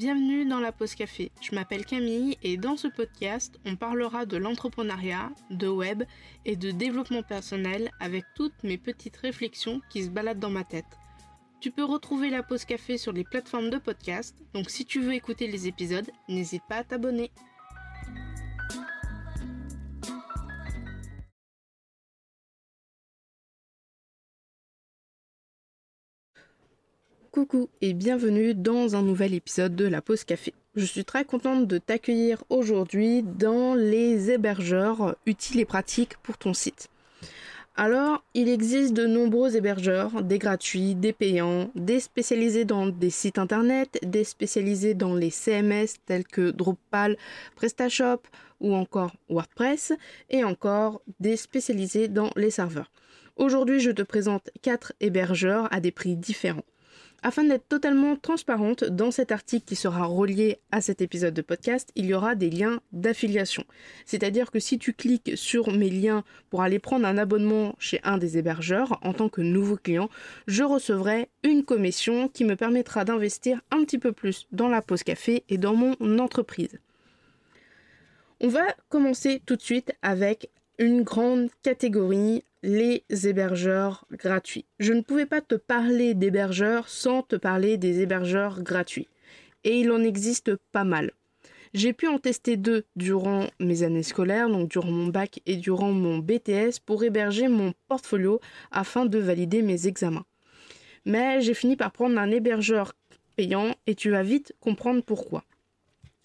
Bienvenue dans la pause café. Je m'appelle Camille et dans ce podcast, on parlera de l'entrepreneuriat, de web et de développement personnel avec toutes mes petites réflexions qui se baladent dans ma tête. Tu peux retrouver la pause café sur les plateformes de podcast, donc si tu veux écouter les épisodes, n'hésite pas à t'abonner. Coucou et bienvenue dans un nouvel épisode de la pause café. Je suis très contente de t'accueillir aujourd'hui dans les hébergeurs utiles et pratiques pour ton site. Alors, il existe de nombreux hébergeurs, des gratuits, des payants, des spécialisés dans des sites internet, des spécialisés dans les CMS tels que Drupal, PrestaShop ou encore WordPress, et encore des spécialisés dans les serveurs. Aujourd'hui, je te présente 4 hébergeurs à des prix différents. Afin d'être totalement transparente, dans cet article qui sera relié à cet épisode de podcast, il y aura des liens d'affiliation. C'est-à-dire que si tu cliques sur mes liens pour aller prendre un abonnement chez un des hébergeurs en tant que nouveau client, je recevrai une commission qui me permettra d'investir un petit peu plus dans la pause café et dans mon entreprise. On va commencer tout de suite avec une grande catégorie les hébergeurs gratuits. Je ne pouvais pas te parler d'hébergeurs sans te parler des hébergeurs gratuits. Et il en existe pas mal. J'ai pu en tester deux durant mes années scolaires, donc durant mon bac et durant mon BTS, pour héberger mon portfolio afin de valider mes examens. Mais j'ai fini par prendre un hébergeur payant et tu vas vite comprendre pourquoi.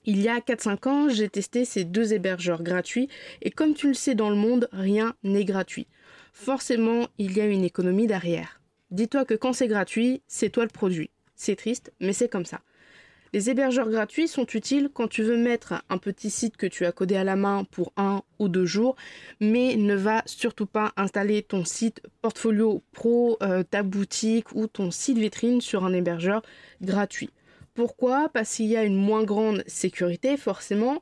Il y a 4-5 ans, j'ai testé ces deux hébergeurs gratuits et comme tu le sais dans le monde, rien n'est gratuit forcément il y a une économie derrière. Dis-toi que quand c'est gratuit, c'est toi le produit. C'est triste, mais c'est comme ça. Les hébergeurs gratuits sont utiles quand tu veux mettre un petit site que tu as codé à la main pour un ou deux jours, mais ne va surtout pas installer ton site portfolio pro, euh, ta boutique ou ton site vitrine sur un hébergeur gratuit. Pourquoi? Parce qu'il y a une moins grande sécurité forcément,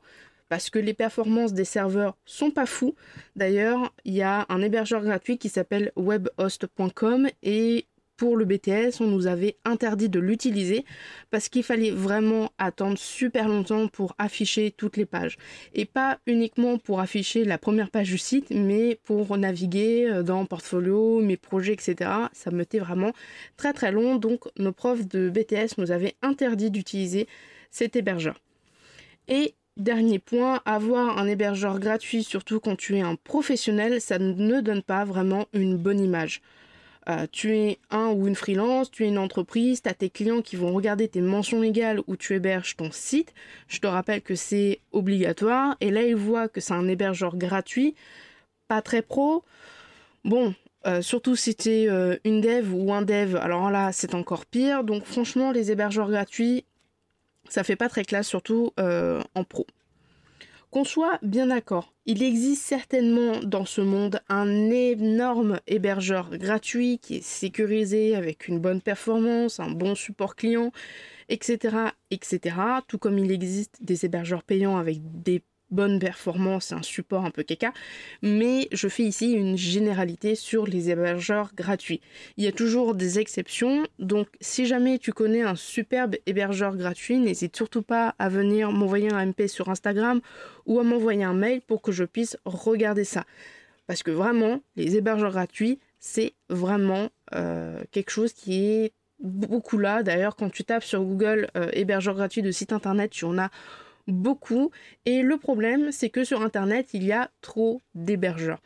parce que les performances des serveurs sont pas fous. D'ailleurs, il y a un hébergeur gratuit qui s'appelle webhost.com et pour le BTS, on nous avait interdit de l'utiliser parce qu'il fallait vraiment attendre super longtemps pour afficher toutes les pages. Et pas uniquement pour afficher la première page du site, mais pour naviguer euh, dans Portfolio, mes projets, etc. Ça mettait vraiment très très long. Donc nos profs de BTS nous avaient interdit d'utiliser cet hébergeur. Et Dernier point, avoir un hébergeur gratuit, surtout quand tu es un professionnel, ça ne donne pas vraiment une bonne image. Euh, tu es un ou une freelance, tu es une entreprise, tu as tes clients qui vont regarder tes mentions légales où tu héberges ton site. Je te rappelle que c'est obligatoire. Et là, ils voient que c'est un hébergeur gratuit, pas très pro. Bon, euh, surtout si tu es euh, une dev ou un dev, alors là, c'est encore pire. Donc franchement, les hébergeurs gratuits, ça fait pas très classe, surtout euh, en pro. Qu'on soit bien d'accord, il existe certainement dans ce monde un énorme hébergeur gratuit qui est sécurisé avec une bonne performance, un bon support client, etc., etc. Tout comme il existe des hébergeurs payants avec des bonne performance, un support un peu caca, mais je fais ici une généralité sur les hébergeurs gratuits. Il y a toujours des exceptions, donc si jamais tu connais un superbe hébergeur gratuit, n'hésite surtout pas à venir m'envoyer un MP sur Instagram ou à m'envoyer un mail pour que je puisse regarder ça. Parce que vraiment, les hébergeurs gratuits, c'est vraiment euh, quelque chose qui est beaucoup là. D'ailleurs, quand tu tapes sur Google euh, hébergeur gratuit de site internet, tu en as beaucoup. Et le problème, c'est que sur Internet, il y a trop d'hébergeurs.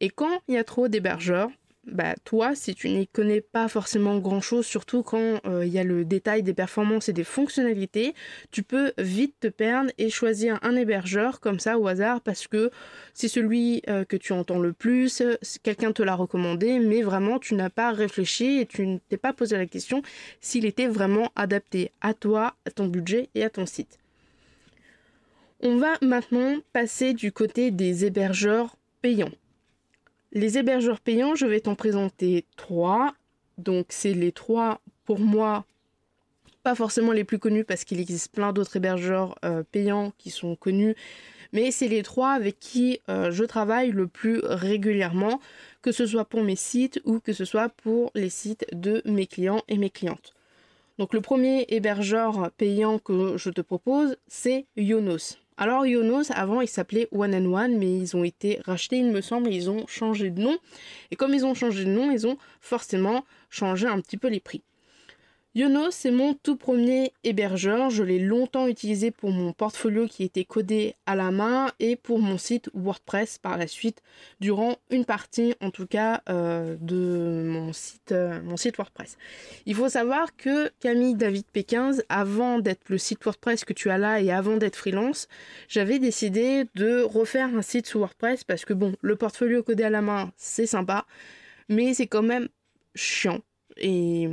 Et quand il y a trop d'hébergeurs, bah toi, si tu n'y connais pas forcément grand chose, surtout quand euh, il y a le détail des performances et des fonctionnalités, tu peux vite te perdre et choisir un hébergeur comme ça au hasard parce que c'est celui euh, que tu entends le plus, quelqu'un te l'a recommandé, mais vraiment tu n'as pas réfléchi et tu ne t'es pas posé la question s'il était vraiment adapté à toi, à ton budget et à ton site. On va maintenant passer du côté des hébergeurs payants. Les hébergeurs payants, je vais t'en présenter trois. Donc c'est les trois pour moi pas forcément les plus connus parce qu'il existe plein d'autres hébergeurs euh, payants qui sont connus, mais c'est les trois avec qui euh, je travaille le plus régulièrement, que ce soit pour mes sites ou que ce soit pour les sites de mes clients et mes clientes. Donc le premier hébergeur payant que je te propose, c'est Yonos. Alors Yonos, avant, il s'appelait One and One, mais ils ont été rachetés, il me semble, ils ont changé de nom. Et comme ils ont changé de nom, ils ont forcément changé un petit peu les prix. Yonos, c'est mon tout premier hébergeur. Je l'ai longtemps utilisé pour mon portfolio qui était codé à la main et pour mon site WordPress par la suite, durant une partie en tout cas euh, de mon site, euh, mon site WordPress. Il faut savoir que Camille David P15, avant d'être le site WordPress que tu as là et avant d'être freelance, j'avais décidé de refaire un site sous WordPress parce que bon, le portfolio codé à la main, c'est sympa, mais c'est quand même chiant. Et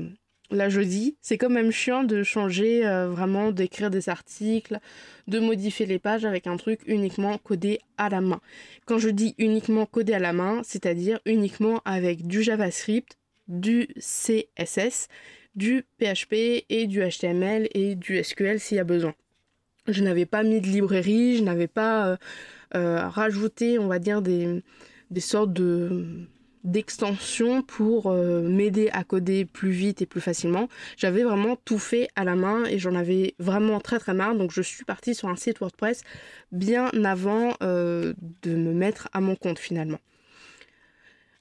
là je dis, c'est quand même chiant de changer euh, vraiment, d'écrire des articles, de modifier les pages avec un truc uniquement codé à la main. Quand je dis uniquement codé à la main, c'est-à-dire uniquement avec du JavaScript, du CSS, du PHP et du HTML et du SQL s'il y a besoin. Je n'avais pas mis de librairie, je n'avais pas euh, euh, rajouté, on va dire, des, des sortes de d'extensions pour euh, m'aider à coder plus vite et plus facilement. J'avais vraiment tout fait à la main et j'en avais vraiment très très marre. Donc je suis partie sur un site WordPress bien avant euh, de me mettre à mon compte finalement.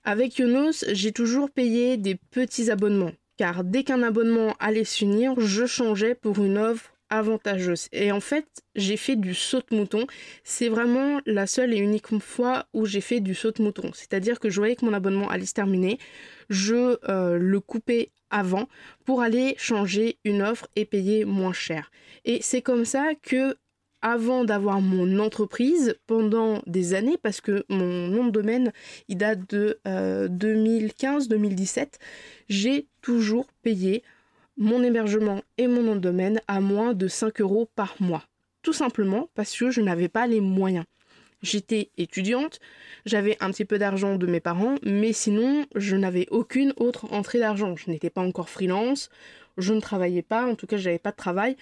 Avec Yonos, j'ai toujours payé des petits abonnements. Car dès qu'un abonnement allait s'unir, je changeais pour une offre avantageuse. Et en fait, j'ai fait du saut de mouton. C'est vraiment la seule et unique fois où j'ai fait du saut de mouton. C'est-à-dire que je voyais que mon abonnement allait se terminer, je euh, le coupais avant pour aller changer une offre et payer moins cher. Et c'est comme ça que avant d'avoir mon entreprise pendant des années parce que mon nom de domaine il date de 2015-2017 euh, j'ai toujours payé mon hébergement et mon nom de domaine à moins de 5 euros par mois. Tout simplement parce que je n'avais pas les moyens. J'étais étudiante, j'avais un petit peu d'argent de mes parents, mais sinon je n'avais aucune autre entrée d'argent. Je n'étais pas encore freelance, je ne travaillais pas, en tout cas j'avais pas de travail.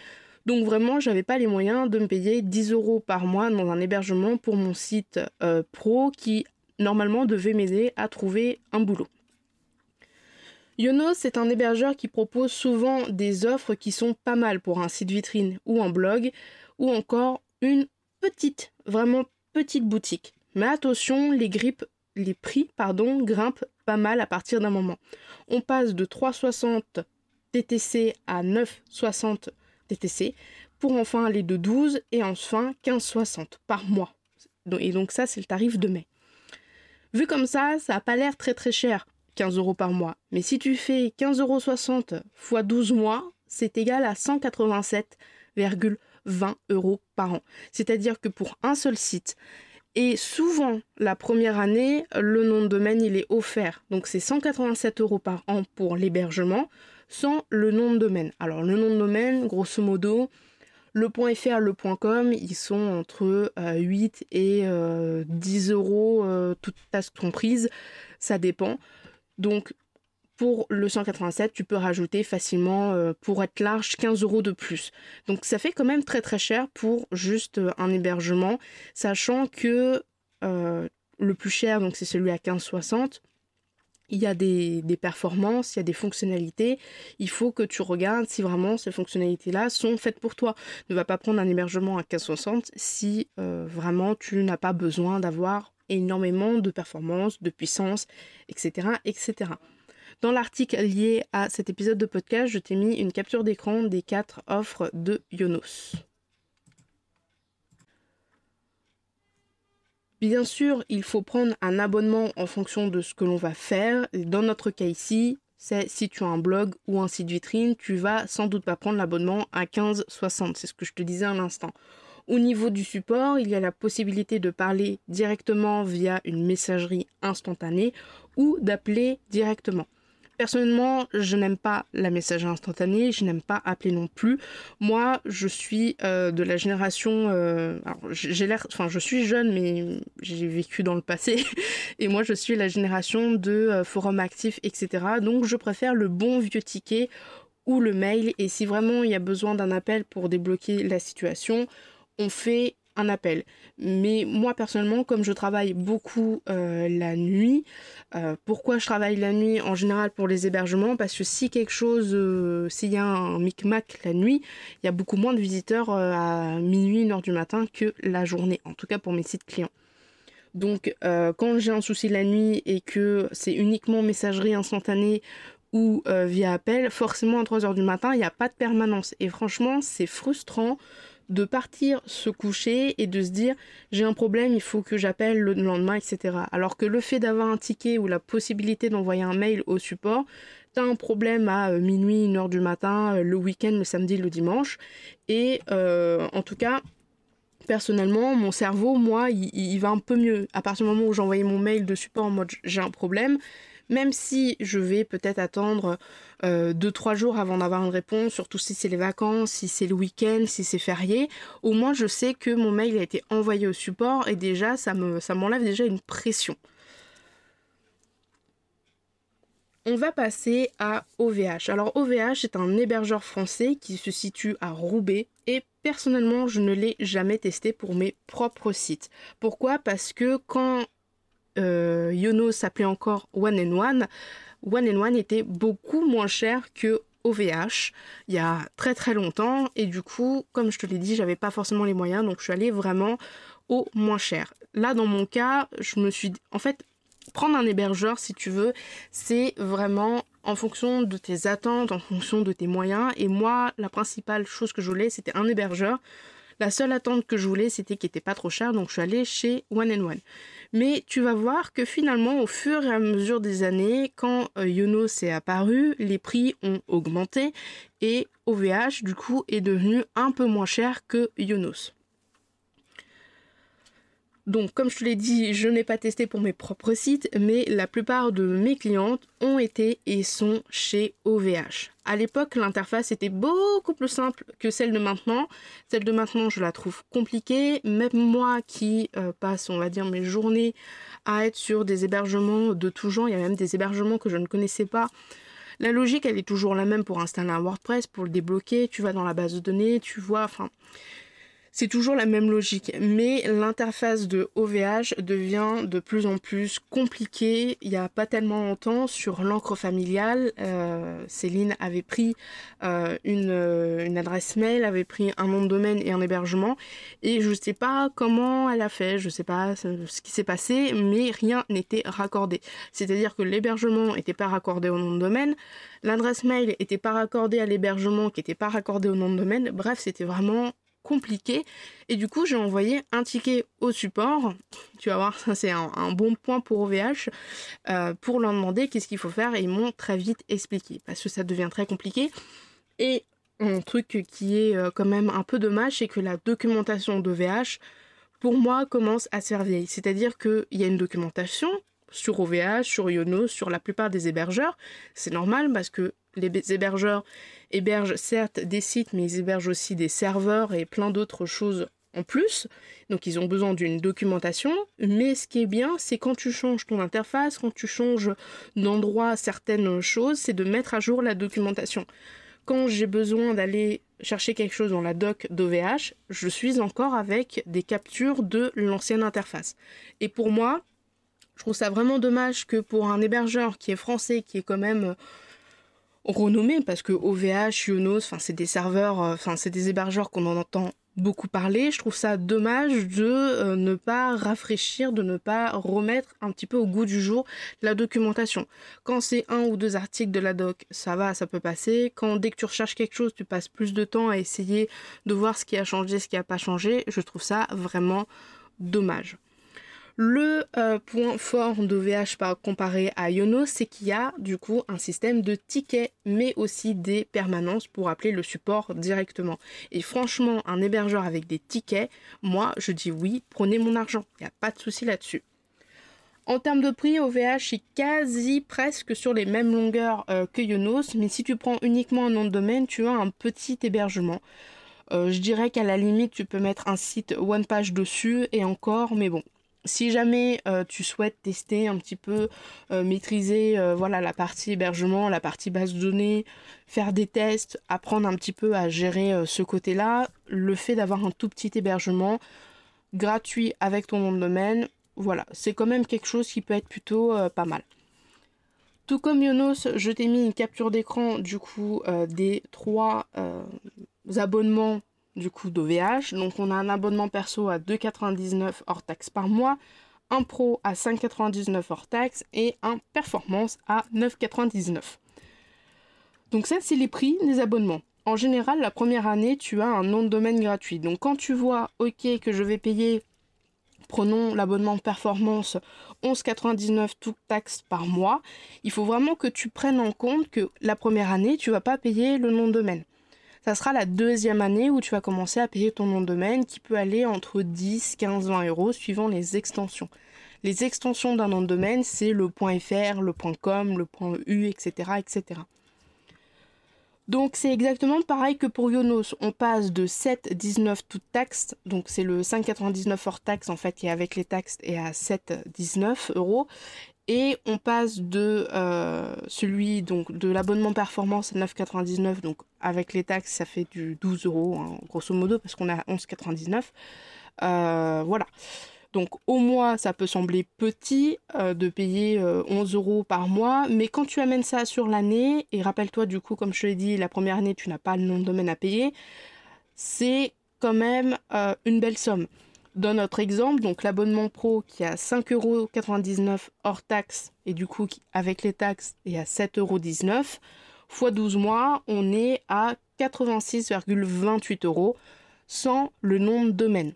Donc vraiment, j'avais pas les moyens de me payer 10 euros par mois dans un hébergement pour mon site euh, pro qui normalement devait m'aider à trouver un boulot. Yonos, c'est un hébergeur qui propose souvent des offres qui sont pas mal pour un site vitrine ou un blog, ou encore une petite, vraiment petite boutique. Mais attention, les, les prix pardon, grimpent pas mal à partir d'un moment. On passe de 3,60 TTC à 9,60 TTC pour enfin aller de 12 et enfin 15,60 par mois. Et donc ça, c'est le tarif de mai. Vu comme ça, ça n'a pas l'air très très cher. 15 euros par mois. Mais si tu fais 15,60 euros x 12 mois, c'est égal à 187,20 euros par an. C'est-à-dire que pour un seul site, et souvent, la première année, le nom de domaine, il est offert. Donc c'est 187 euros par an pour l'hébergement, sans le nom de domaine. Alors le nom de domaine, grosso modo, le .fr, le .com, ils sont entre 8 euh, et 10 euh, euros, euh, toute tasse comprise. Ça dépend. Donc pour le 187, tu peux rajouter facilement, euh, pour être large, 15 euros de plus. Donc ça fait quand même très très cher pour juste euh, un hébergement, sachant que euh, le plus cher, donc c'est celui à 15,60. Il y a des, performances, il y a des fonctionnalités. Il faut que tu regardes si vraiment ces fonctionnalités-là sont faites pour toi. Ne va pas prendre un hébergement à 15,60 si vraiment tu n'as pas besoin d'avoir énormément de performance, de puissance, etc. etc. Dans l'article lié à cet épisode de podcast, je t'ai mis une capture d'écran des quatre offres de Yonos. Bien sûr, il faut prendre un abonnement en fonction de ce que l'on va faire. Dans notre cas ici, c'est si tu as un blog ou un site vitrine, tu vas sans doute pas prendre l'abonnement à 15,60. C'est ce que je te disais à l'instant. Au niveau du support, il y a la possibilité de parler directement via une messagerie instantanée ou d'appeler directement. Personnellement, je n'aime pas la messagerie instantanée, je n'aime pas appeler non plus. Moi, je suis euh, de la génération. Euh, j'ai l'air, enfin, je suis jeune, mais j'ai vécu dans le passé. Et moi, je suis la génération de euh, forums actifs, etc. Donc, je préfère le bon vieux ticket ou le mail. Et si vraiment il y a besoin d'un appel pour débloquer la situation, on fait un appel. Mais moi personnellement, comme je travaille beaucoup euh, la nuit, euh, pourquoi je travaille la nuit en général pour les hébergements? Parce que si quelque chose, euh, s'il y a un micmac la nuit, il y a beaucoup moins de visiteurs à minuit, une heure du matin que la journée, en tout cas pour mes sites clients. Donc quand j'ai un souci la nuit et que c'est uniquement messagerie instantanée ou via appel, forcément à 3h du matin, il n'y a pas de permanence. Et franchement, c'est frustrant de partir se coucher et de se dire j'ai un problème, il faut que j'appelle le lendemain, etc. Alors que le fait d'avoir un ticket ou la possibilité d'envoyer un mail au support, t'as un problème à euh, minuit, une heure du matin, euh, le week-end, le samedi, le dimanche. Et euh, en tout cas, personnellement, mon cerveau, moi, il, va un peu mieux. À partir du moment où j'envoyais mon mail de support en mode j'ai un problème, même si je vais peut-être attendre 2-3 euh, jours avant d'avoir une réponse, surtout si c'est les vacances, si c'est le week-end, si c'est férié, au moins je sais que mon mail a été envoyé au support et déjà ça me ça m'enlève déjà une pression. On va passer à OVH. Alors OVH est un hébergeur français qui se situe à Roubaix et personnellement je ne l'ai jamais testé pour mes propres sites. Pourquoi? Parce que quand euh, Yono s'appelait encore One and One, One and One était beaucoup moins cher que OVH il y a très très longtemps et du coup comme je te l'ai dit j'avais pas forcément les moyens donc je suis allée vraiment au moins cher. Là dans mon cas je me suis en fait prendre un hébergeur si tu veux c'est vraiment en fonction de tes attentes, en fonction de tes moyens et moi la principale chose que je voulais c'était un hébergeur. La seule attente que je voulais c'était qu'il était pas trop cher donc je suis allée chez One and One. Mais tu vas voir que finalement, au fur et à mesure des années, quand euh, Yonos est apparu, les prix ont augmenté et OVH, du coup, est devenu un peu moins cher que Yonos. Donc, comme je te l'ai dit, je n'ai pas testé pour mes propres sites, mais la plupart de mes clientes ont été et sont chez OVH. À l'époque, l'interface était beaucoup plus simple que celle de maintenant. Celle de maintenant, je la trouve compliquée. Même moi qui euh, passe, on va dire, mes journées à être sur des hébergements de tout genre, il y a même des hébergements que je ne connaissais pas. La logique, elle est toujours la même pour installer un WordPress, pour le débloquer. Tu vas dans la base de données, tu vois, enfin, c'est toujours la même logique, mais l'interface de OVH devient de plus en plus compliquée. Il n'y a pas tellement longtemps, sur l'encre familiale, euh, Céline avait pris euh, euh, une, adresse mail, avait pris un nom de domaine et un hébergement, et je ne sais pas comment elle a fait, je ne sais pas ce qui s'est passé, mais rien n'était raccordé. C'est-à-dire que l'hébergement n'était pas raccordé au nom de domaine, l'adresse mail n'était pas raccordée à l'hébergement qui n'était pas raccordé au nom de domaine, bref, c'était vraiment compliqué. Et du coup, j'ai envoyé un ticket au support. Tu vas voir, ça c'est un, bon point pour OVH euh, pour leur demander qu'est-ce qu'il faut faire. Et ils m'ont très vite expliqué parce que ça devient très compliqué. Et un truc qui est euh, quand même un peu dommage, c'est que la documentation d'OVH, pour moi, commence à servir. C'est-à-dire qu'il y a une documentation sur OVH, sur Yono, sur la plupart des hébergeurs. C'est normal parce que les hébergeurs hébergent certes des sites, mais ils hébergent aussi des serveurs et plein d'autres choses en plus. Donc ils ont besoin d'une documentation. Mais ce qui est bien, c'est quand tu changes ton interface, quand tu changes d'endroit certaines choses, c'est de mettre à jour la documentation. Quand j'ai besoin d'aller chercher quelque chose dans la doc d'OVH, je suis encore avec des captures de l'ancienne interface. Et pour moi, je trouve ça vraiment dommage que pour un hébergeur qui est français, qui est quand même renommé parce que OVH, Yonos, enfin c'est des serveurs, euh, enfin c'est des hébergeurs qu'on en entend beaucoup parler. Je trouve ça dommage de euh, ne pas rafraîchir, de ne pas remettre un petit peu au goût du jour la documentation. Quand c'est un ou deux articles de la doc, ça va, ça peut passer. Quand dès que tu recherches quelque chose, tu passes plus de temps à essayer de voir ce qui a changé, ce qui n'a pas changé, je trouve ça vraiment dommage. Le euh, point fort d'OVH par comparé à Yono, c'est qu'il y a du coup un système de tickets, mais aussi des permanences pour appeler le support directement. Et franchement, un hébergeur avec des tickets, moi je dis oui, prenez mon argent, il n'y a pas de souci là-dessus. En termes de prix, OVH est quasi presque sur les mêmes longueurs euh, que Yonos, mais si tu prends uniquement un nom de domaine, tu as un petit hébergement. Euh, je dirais qu'à la limite, tu peux mettre un site one page dessus et encore, mais bon, si jamais euh, tu souhaites tester un petit peu, euh, maîtriser euh, voilà, la partie hébergement, la partie base de données, faire des tests, apprendre un petit peu à gérer ce côté-là, le fait d'avoir un tout petit hébergement, gratuit avec ton nom de domaine, voilà, c'est quand même quelque chose qui peut être plutôt pas mal. Tout comme Yonos, je t'ai mis une capture d'écran du coup des trois abonnements du coup d'OVH. Donc on a un abonnement perso à 2,99 hors taxe par mois, un pro à 5,99 hors taxe et un performance à 9,99. Donc ça c'est les prix des abonnements. En général, la première année, tu as un nom de domaine gratuit. Donc quand tu vois, ok, que je vais payer, prenons l'abonnement performance 11,99 toute taxe par mois, il faut vraiment que tu prennes en compte que la première année, tu vas pas payer le nom de domaine ça sera la deuxième année où tu vas commencer à payer ton nom de domaine qui peut aller entre 10, 15, 20 euros suivant les extensions. Les extensions d'un nom de domaine, c'est le .fr, le .com, le .u, etc. etc. Donc c'est exactement pareil que pour Yonos. On passe de 7,19 toute taxe, donc c'est le 5,99 hors taxe en fait est avec les taxes et à 7,19 euros. Et on passe de euh, celui donc de l'abonnement performance à 9,99 donc avec les taxes ça fait du 12 euros hein, grosso modo parce qu'on a 11,99 euh, voilà. Donc au mois ça peut sembler petit euh, de payer 11 euros par mois. Mais quand tu amènes ça sur l'année et rappelle-toi du coup comme je te l'ai dit la première année tu n'as pas le nom de domaine à payer c'est quand même une belle somme dans notre exemple, donc l'abonnement pro qui est à 5,99€ hors taxe et du coup avec les taxes est à 7,19€ fois 12 mois, on est à 86,28 euros sans le nom de domaine.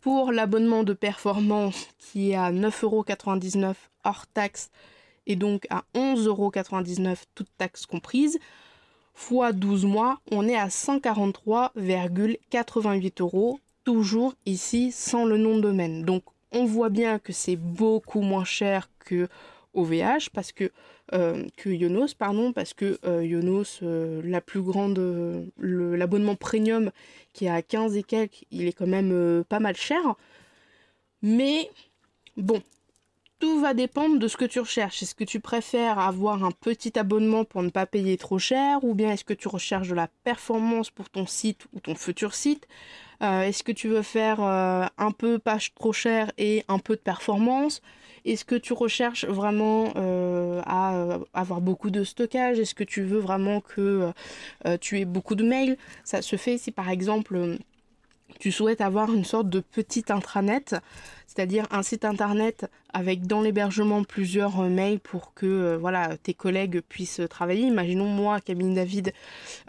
Pour l'abonnement de performance qui est à 9,99€ hors taxe et donc à 11,99€ toute taxe comprise, fois 12 mois, on est à 143,88 euros toujours ici sans le nom de domaine. Donc on voit bien que c'est beaucoup moins cher que OVH parce que euh, que Yonos pardon parce que euh, Yonos euh, la plus grande l'abonnement premium qui est à 15 et quelques il est quand même pas mal cher mais bon tout va dépendre de ce que tu recherches. Est-ce que tu préfères avoir un petit abonnement pour ne pas payer trop cher ou bien est-ce que tu recherches de la performance pour ton site ou ton futur site? Euh, est-ce que tu veux faire euh, un peu pas trop cher et un peu de performance? Est-ce que tu recherches vraiment euh, à avoir beaucoup de stockage? Est-ce que tu veux vraiment que tu aies beaucoup de mails? Ça se fait si par exemple tu souhaites avoir une sorte de petit intranet, c'est-à-dire un site internet avec dans l'hébergement plusieurs mails pour que voilà tes collègues puissent travailler. Imaginons moi, Camille David,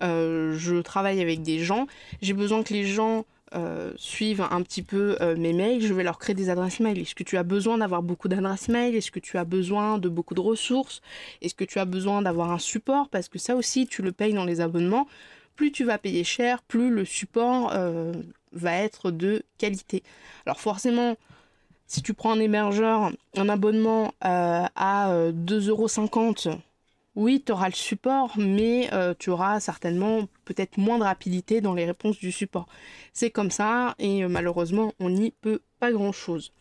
je travaille avec des gens, j'ai besoin que les gens euh, suivent un petit peu euh, mes mails, je vais leur créer des adresses mail. Est-ce que tu as besoin d'avoir beaucoup d'adresses mail? Est-ce que tu as besoin de beaucoup de ressources? Est-ce que tu as besoin d'avoir un support? Parce que ça aussi, tu le payes dans les abonnements. Plus tu vas payer cher, plus le support euh, va être de qualité. Alors forcément, si tu prends un hébergeur, un abonnement à 2,50€, oui, tu auras le support, mais euh, tu auras certainement peut-être moins de rapidité dans les réponses du support. C'est comme ça, et euh, malheureusement, on n'y peut pas grand-chose.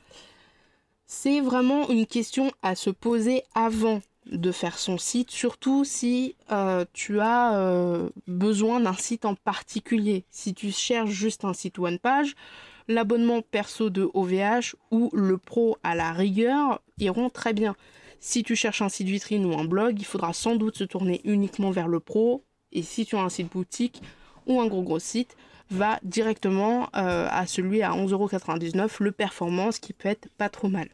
C'est vraiment une question à se poser avant de faire son site, surtout si euh, tu as besoin d'un site en particulier. Si tu cherches juste un site one page, l'abonnement perso de OVH ou le pro à la rigueur iront très bien. Si tu cherches un site vitrine ou un blog, il faudra sans doute se tourner uniquement vers le pro. Et si tu as un site boutique ou un gros gros site, va directement euh, à celui à 11,99€, le performance qui peut être pas trop mal.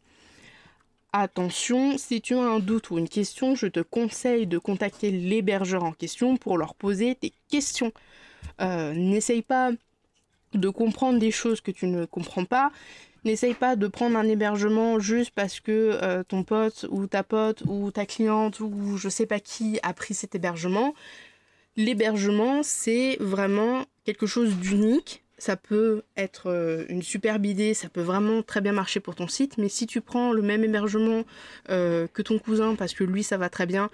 Attention, si tu as un doute ou une question, je te conseille de contacter l'hébergeur en question pour leur poser tes questions. Euh, n'essaye pas de comprendre des choses que tu ne comprends pas. N'essaye pas de prendre un hébergement juste parce que euh, ton pote ou ta pote ou ta cliente ou je sais pas qui a pris cet hébergement. L'hébergement, c'est vraiment quelque chose d'unique. Ça peut être euh, une superbe idée, ça peut vraiment très bien marcher pour ton site, mais si tu prends le même hébergement euh, que ton cousin parce que lui ça va très bien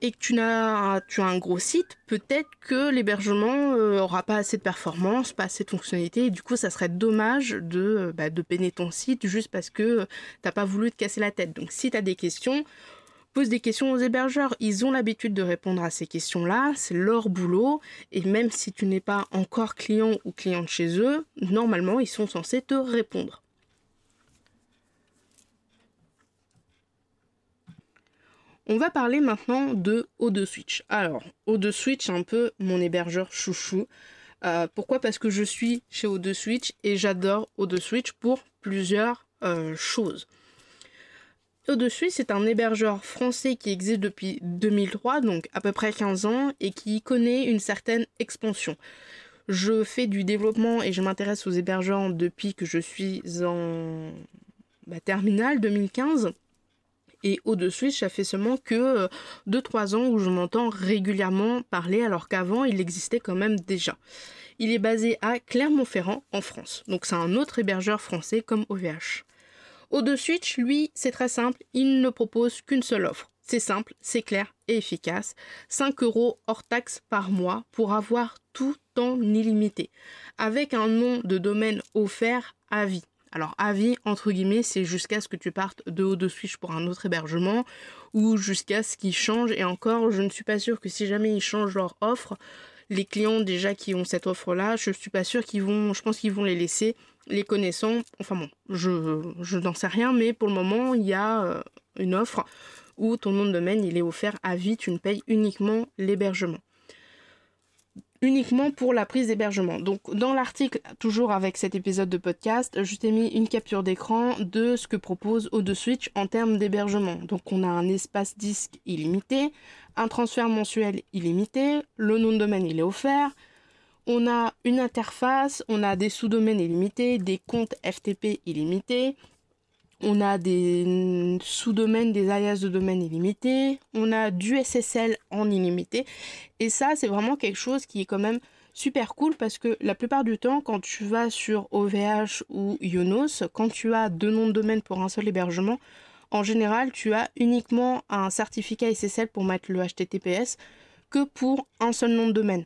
et que tu as, tu un gros site, peut-être que l'hébergement euh, aura pas assez de performance, pas assez de fonctionnalités, et du coup ça serait dommage de, bah, peiner ton site juste parce que t'as pas voulu te casser la tête. Donc si tu as des questions, pose des questions aux hébergeurs. Ils ont l'habitude de répondre à ces questions-là, c'est leur boulot, et même si tu n'es pas encore client ou cliente chez eux, normalement, ils sont censés te répondre. On va parler maintenant de O2 Switch. Alors, O2 Switch, un peu mon hébergeur chouchou. Euh, pourquoi? Parce que je suis chez O2 Switch et j'adore O2 Switch pour plusieurs euh, choses. O2 c'est un hébergeur français qui existe depuis 2003, donc à peu près 15 ans, et qui connaît une certaine expansion. Je fais du développement et je m'intéresse aux hébergeurs depuis que je suis en bah, terminale 2015. Et au-dessus, ça fait seulement que 2-3 euh, ans où je m'entends régulièrement parler, alors qu'avant, il existait quand même déjà. Il est basé à Clermont-Ferrand, en France. Donc c'est un autre hébergeur français comme OVH. O2Switch, lui, c'est très simple, il ne propose qu'une seule offre. C'est simple, c'est clair et efficace. 5 euros hors taxe par mois pour avoir tout en illimité. Avec un nom de domaine offert à vie. Alors à vie, entre guillemets, c'est jusqu'à ce que tu partes de haut de switch pour un autre hébergement ou jusqu'à ce qu'ils changent. Et encore, je ne suis pas sûre que si jamais ils changent leur offre, les clients déjà qui ont cette offre-là, je ne suis pas sûre qu'ils vont, je pense qu'ils vont les laisser, les connaissant. Enfin bon, je, je n'en sais rien, mais pour le moment, il y a euh, une offre où ton nom de domaine, il est offert à vie, tu ne payes uniquement l'hébergement uniquement pour la prise d'hébergement. Donc dans l'article, toujours avec cet épisode de podcast, je t'ai mis une capture d'écran de ce que propose O2 Switch en termes d'hébergement. Donc on a un espace disque illimité, un transfert mensuel illimité, le nom de domaine il est offert, on a une interface, on a des sous-domaines illimités, des comptes FTP illimités, on a des sous-domaines, des alias de domaine illimités, on a du SSL en illimité. Et ça, c'est vraiment quelque chose qui est quand même super cool parce que la plupart du temps, quand tu vas sur OVH ou Ionos, quand tu as deux noms de domaine pour un seul hébergement, en général, tu as uniquement un certificat SSL pour mettre le HTTPS que pour un seul nom de domaine.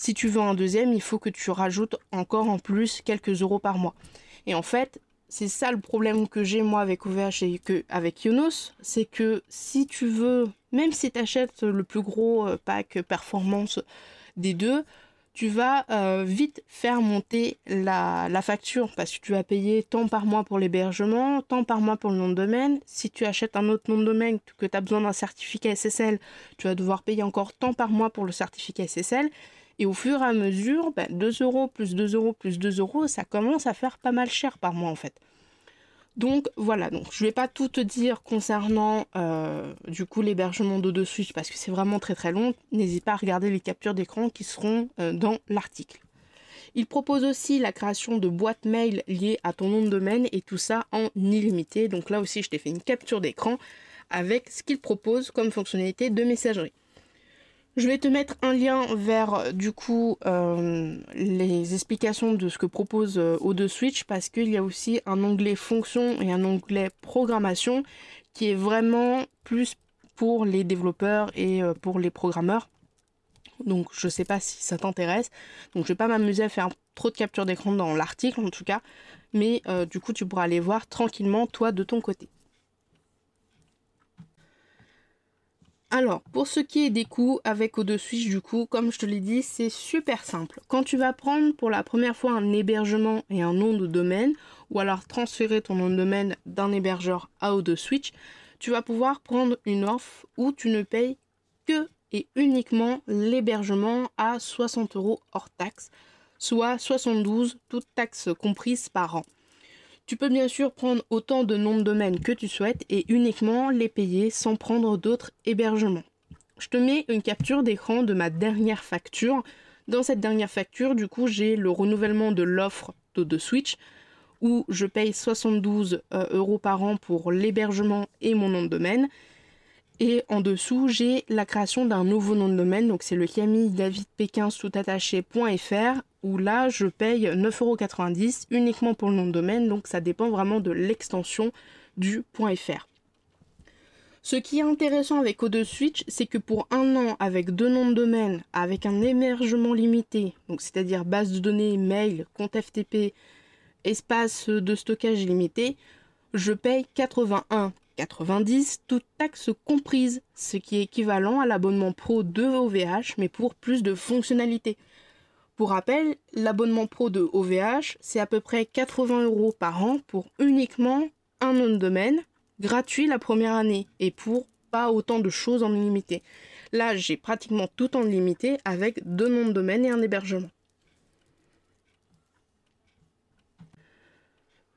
Si tu veux un deuxième, il faut que tu rajoutes encore en plus quelques euros par mois. Et en fait, c'est ça le problème que j'ai moi avec OVH et que avec Yonos, c'est que si tu veux, même si tu achètes le plus gros euh, pack performance des deux, tu vas euh, vite faire monter la, facture parce que tu vas payer tant par mois pour l'hébergement, tant par mois pour le nom de domaine. Si tu achètes un autre nom de domaine que tu as besoin d'un certificat SSL, tu vas devoir payer encore tant par mois pour le certificat SSL. Et au fur et à mesure, 2 ben, euros plus 2 euros plus 2 euros, ça commence à faire pas mal cher par mois en fait. Donc voilà, donc je vais pas tout te dire concernant euh, du coup l'hébergement de Switch parce que c'est vraiment très très long. N'hésite pas à regarder les captures d'écran qui seront euh, dans l'article. Il propose aussi la création de boîtes mail liées à ton nom de domaine et tout ça en illimité. Donc là aussi je t'ai fait une capture d'écran avec ce qu'il propose comme fonctionnalité de messagerie. Je vais te mettre un lien vers euh, du coup euh, les explications de ce que propose euh, O2 Switch parce qu'il y a aussi un onglet fonction et un onglet programmation qui est vraiment plus pour les développeurs et pour les programmeurs. Donc je sais pas si ça t'intéresse. Donc je vais pas m'amuser à faire trop de capture d'écran dans l'article en tout cas. Mais du coup tu pourras aller voir tranquillement toi de ton côté. Alors, pour ce qui est des coûts avec O2Switch, du coup, comme je te l'ai dit, c'est super simple. Quand tu vas prendre pour la première fois un hébergement et un nom de domaine, ou alors transférer ton nom de domaine d'un hébergeur à O2Switch, tu vas pouvoir prendre une offre où tu ne payes que et uniquement l'hébergement à 60 euros hors taxe, soit 72 toutes taxes comprises par an. Tu peux bien sûr prendre autant de noms de domaine que tu souhaites et uniquement les payer sans prendre d'autres hébergements. Je te mets une capture d'écran de ma dernière facture. Dans cette dernière facture, du coup, j'ai le renouvellement de l'offre de Switch où je paye 72 euh, euros par an pour l'hébergement et mon nom de domaine. Et en dessous, j'ai la création d'un nouveau nom de domaine, donc c'est le Camille David Pékin attaché.fr où là je paye 9,90€ uniquement pour le nom de domaine, donc ça dépend vraiment de l'extension du .fr. Ce qui est intéressant avec O2 Switch, c'est que pour un an avec deux noms de domaine, avec un émergement limité, donc c'est-à-dire base de données, mail, compte FTP, espace de stockage limité, je paye 81 90, toute taxe comprise, ce qui est équivalent à l'abonnement pro de OVH, mais pour plus de fonctionnalités. Pour rappel, l'abonnement pro de OVH, c'est à peu près 80 euros par an pour uniquement un nom de domaine, gratuit la première année, et pour pas autant de choses en illimité. Là, j'ai pratiquement tout en limité avec deux noms de domaine et un hébergement.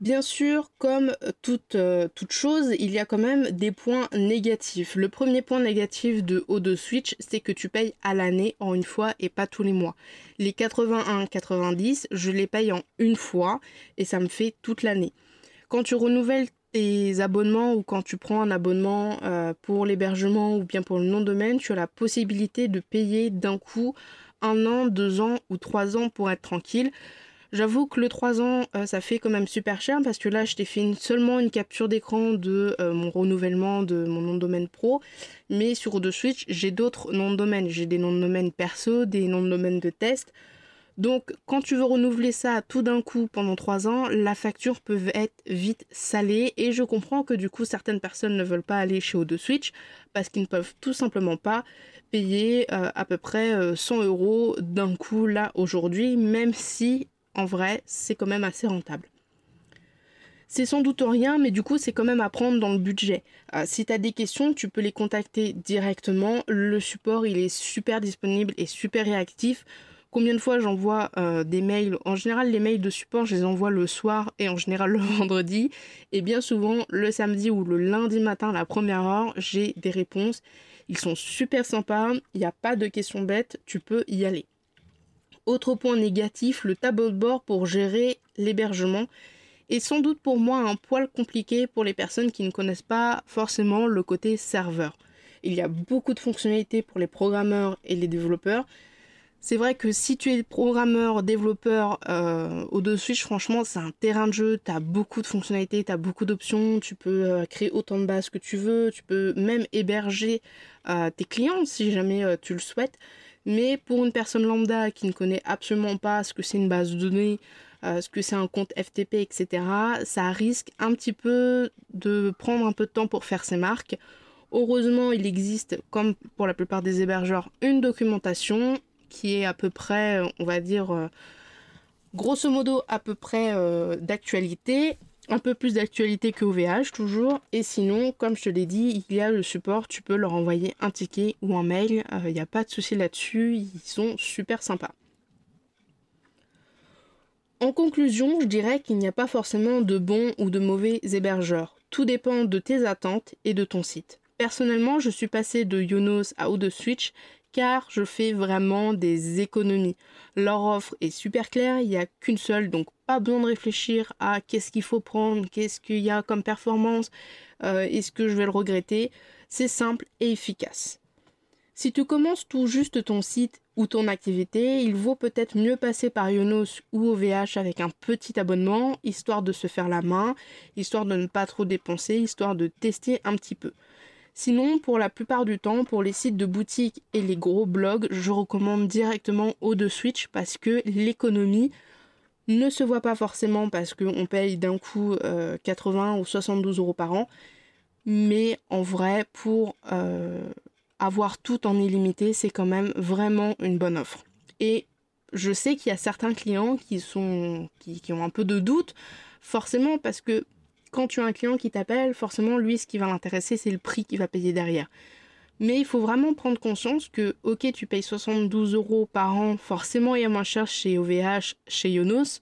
Bien sûr, comme toute, euh, toute, chose, il y a quand même des points négatifs. Le premier point négatif de O2 Switch, c'est que tu payes à l'année en une fois et pas tous les mois. Les 81-90, je les paye en une fois et ça me fait toute l'année. Quand tu renouvelles tes abonnements ou quand tu prends un abonnement euh, pour l'hébergement ou bien pour le nom de domaine, tu as la possibilité de payer d'un coup un an, deux ans ou trois ans pour être tranquille. J'avoue que le 3 ans, euh, ça fait quand même super cher parce que là, je t'ai fait seulement une capture d'écran de euh, mon renouvellement de mon nom de domaine pro. Mais sur de Switch, j'ai d'autres noms de domaine. J'ai des noms de domaine perso, des noms de domaine de test. Donc, quand tu veux renouveler ça tout d'un coup pendant 3 ans, la facture peut être vite salée. Et je comprends que du coup, certaines personnes ne veulent pas aller chez O2 Switch parce qu'ils ne peuvent tout simplement pas payer euh, à peu près 100 euros d'un coup là aujourd'hui, même si en vrai, c'est quand même assez rentable. C'est sans doute rien, mais du coup, c'est quand même à prendre dans le budget. Euh, si tu as des questions, tu peux les contacter directement. Le support, il est super disponible et super réactif. Combien de fois j'envoie euh, des mails? En général, les mails de support, je les envoie le soir et en général le vendredi. Et bien souvent, le samedi ou le lundi matin, la première heure, j'ai des réponses. Ils sont super sympas. Il n'y a pas de questions bêtes. Tu peux y aller. Autre point négatif, le tableau de bord pour gérer l'hébergement est sans doute pour moi un poil compliqué pour les personnes qui ne connaissent pas forcément le côté serveur. Il y a beaucoup de fonctionnalités pour les programmeurs et les développeurs. C'est vrai que si tu es programmeur, développeur euh, au de Switch, franchement, c'est un terrain de jeu. Tu as beaucoup de fonctionnalités, tu as beaucoup d'options. Tu peux euh, créer autant de bases que tu veux. Tu peux même héberger euh, tes clients si jamais tu le souhaites. Mais pour une personne lambda qui ne connaît absolument pas ce que c'est une base de données, euh, ce que c'est un compte FTP, etc., ça risque un petit peu de prendre un peu de temps pour faire ses marques. Heureusement, il existe, comme pour la plupart des hébergeurs, une documentation qui est à peu près, on va dire, euh, grosso modo à peu près euh, d'actualité un peu plus d'actualité que OVH toujours. Et sinon, comme je te l'ai dit, il y a le support, tu peux leur envoyer un ticket ou un mail, il euh, n'y a pas de souci là-dessus, ils sont super sympas. En conclusion, je dirais qu'il n'y a pas forcément de bons ou de mauvais hébergeurs. Tout dépend de tes attentes et de ton site. Personnellement, je suis passé de Yonos à O2 Switch car je fais vraiment des économies. Leur offre est super claire, il n'y a qu'une seule, donc pas besoin de réfléchir à qu'est-ce qu'il faut prendre, qu'est-ce qu'il y a comme performance, euh, est-ce que je vais le regretter. C'est simple et efficace. Si tu commences tout juste ton site ou ton activité, il vaut peut-être mieux passer par Yonos ou OVH avec un petit abonnement, histoire de se faire la main, histoire de ne pas trop dépenser, histoire de tester un petit peu. Sinon, pour la plupart du temps, pour les sites de boutique et les gros blogs, je recommande directement O2 Switch parce que l'économie ne se voit pas forcément parce qu'on paye d'un coup 80 euh, ou 72 euros par an. Mais en vrai, pour euh, avoir tout en illimité, c'est quand même vraiment une bonne offre. Et je sais qu'il y a certains clients qui sont qui, qui, ont un peu de doute, forcément parce que quand tu as un client qui t'appelle, forcément, lui, ce qui va l'intéresser, c'est le prix qu'il va payer derrière. Mais il faut vraiment prendre conscience que, ok, tu payes 72 euros par an, forcément, il y a moins cher chez OVH, chez Yonos,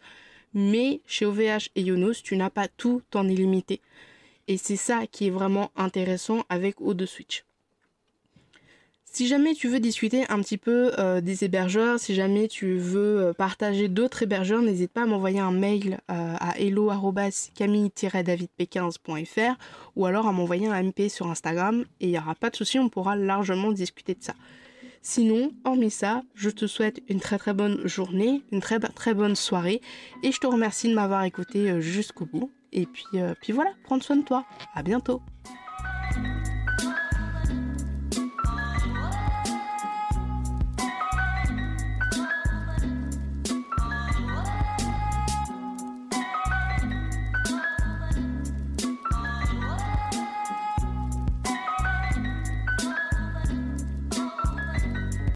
mais chez OVH et Yonos, tu n'as pas tout en illimité. Et c'est ça qui est vraiment intéressant avec O2 Switch. Si jamais tu veux discuter un petit peu euh, des hébergeurs, si jamais tu veux euh, partager d'autres hébergeurs, n'hésite pas à m'envoyer un mail euh, à hello-camille-davidp15.fr ou alors à m'envoyer un MP sur Instagram et il n'y aura pas de souci, on pourra largement discuter de ça. Sinon, hormis ça, je te souhaite une très très bonne journée, une très très bonne soirée et je te remercie de m'avoir écouté jusqu'au bout. Et puis, puis voilà, prends soin de toi. À bientôt.